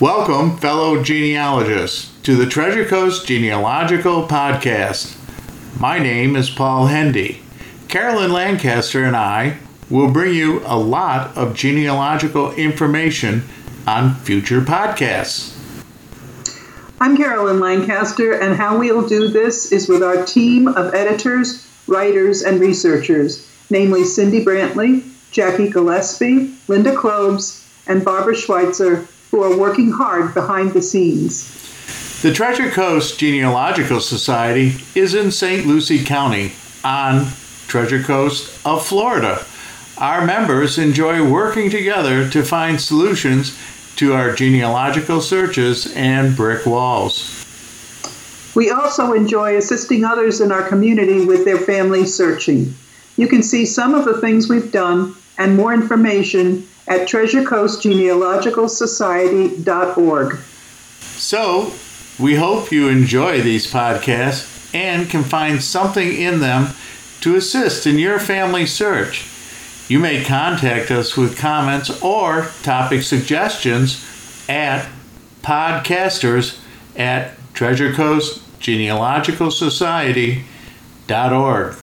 Welcome, fellow genealogists, to the Treasure Coast Genealogical Podcast. My name is Paul Hendy. Carolyn Lancaster and I will bring you a lot of genealogical information on future podcasts. I'm Carolyn Lancaster, and how we'll do this is with our team of editors, writers, and researchers, namely Cindy Brantley, Jackie Gillespie, Linda Klobes, and Barbara Schweitzer, who are working hard behind the scenes. The Treasure Coast Genealogical Society is in St. Lucie County on Treasure Coast of Florida. Our members enjoy working together to find solutions to our genealogical searches and brick walls. We also enjoy assisting others in our community with their family searching. You can see some of the things we've done and more information at treasurecoastgenealogicalsociety.org. So, we hope you enjoy these podcasts and can find something in them to assist in your family search. You may contact us with comments or topic suggestions at podcasters at treasurecoastgenealogicalsociety.org.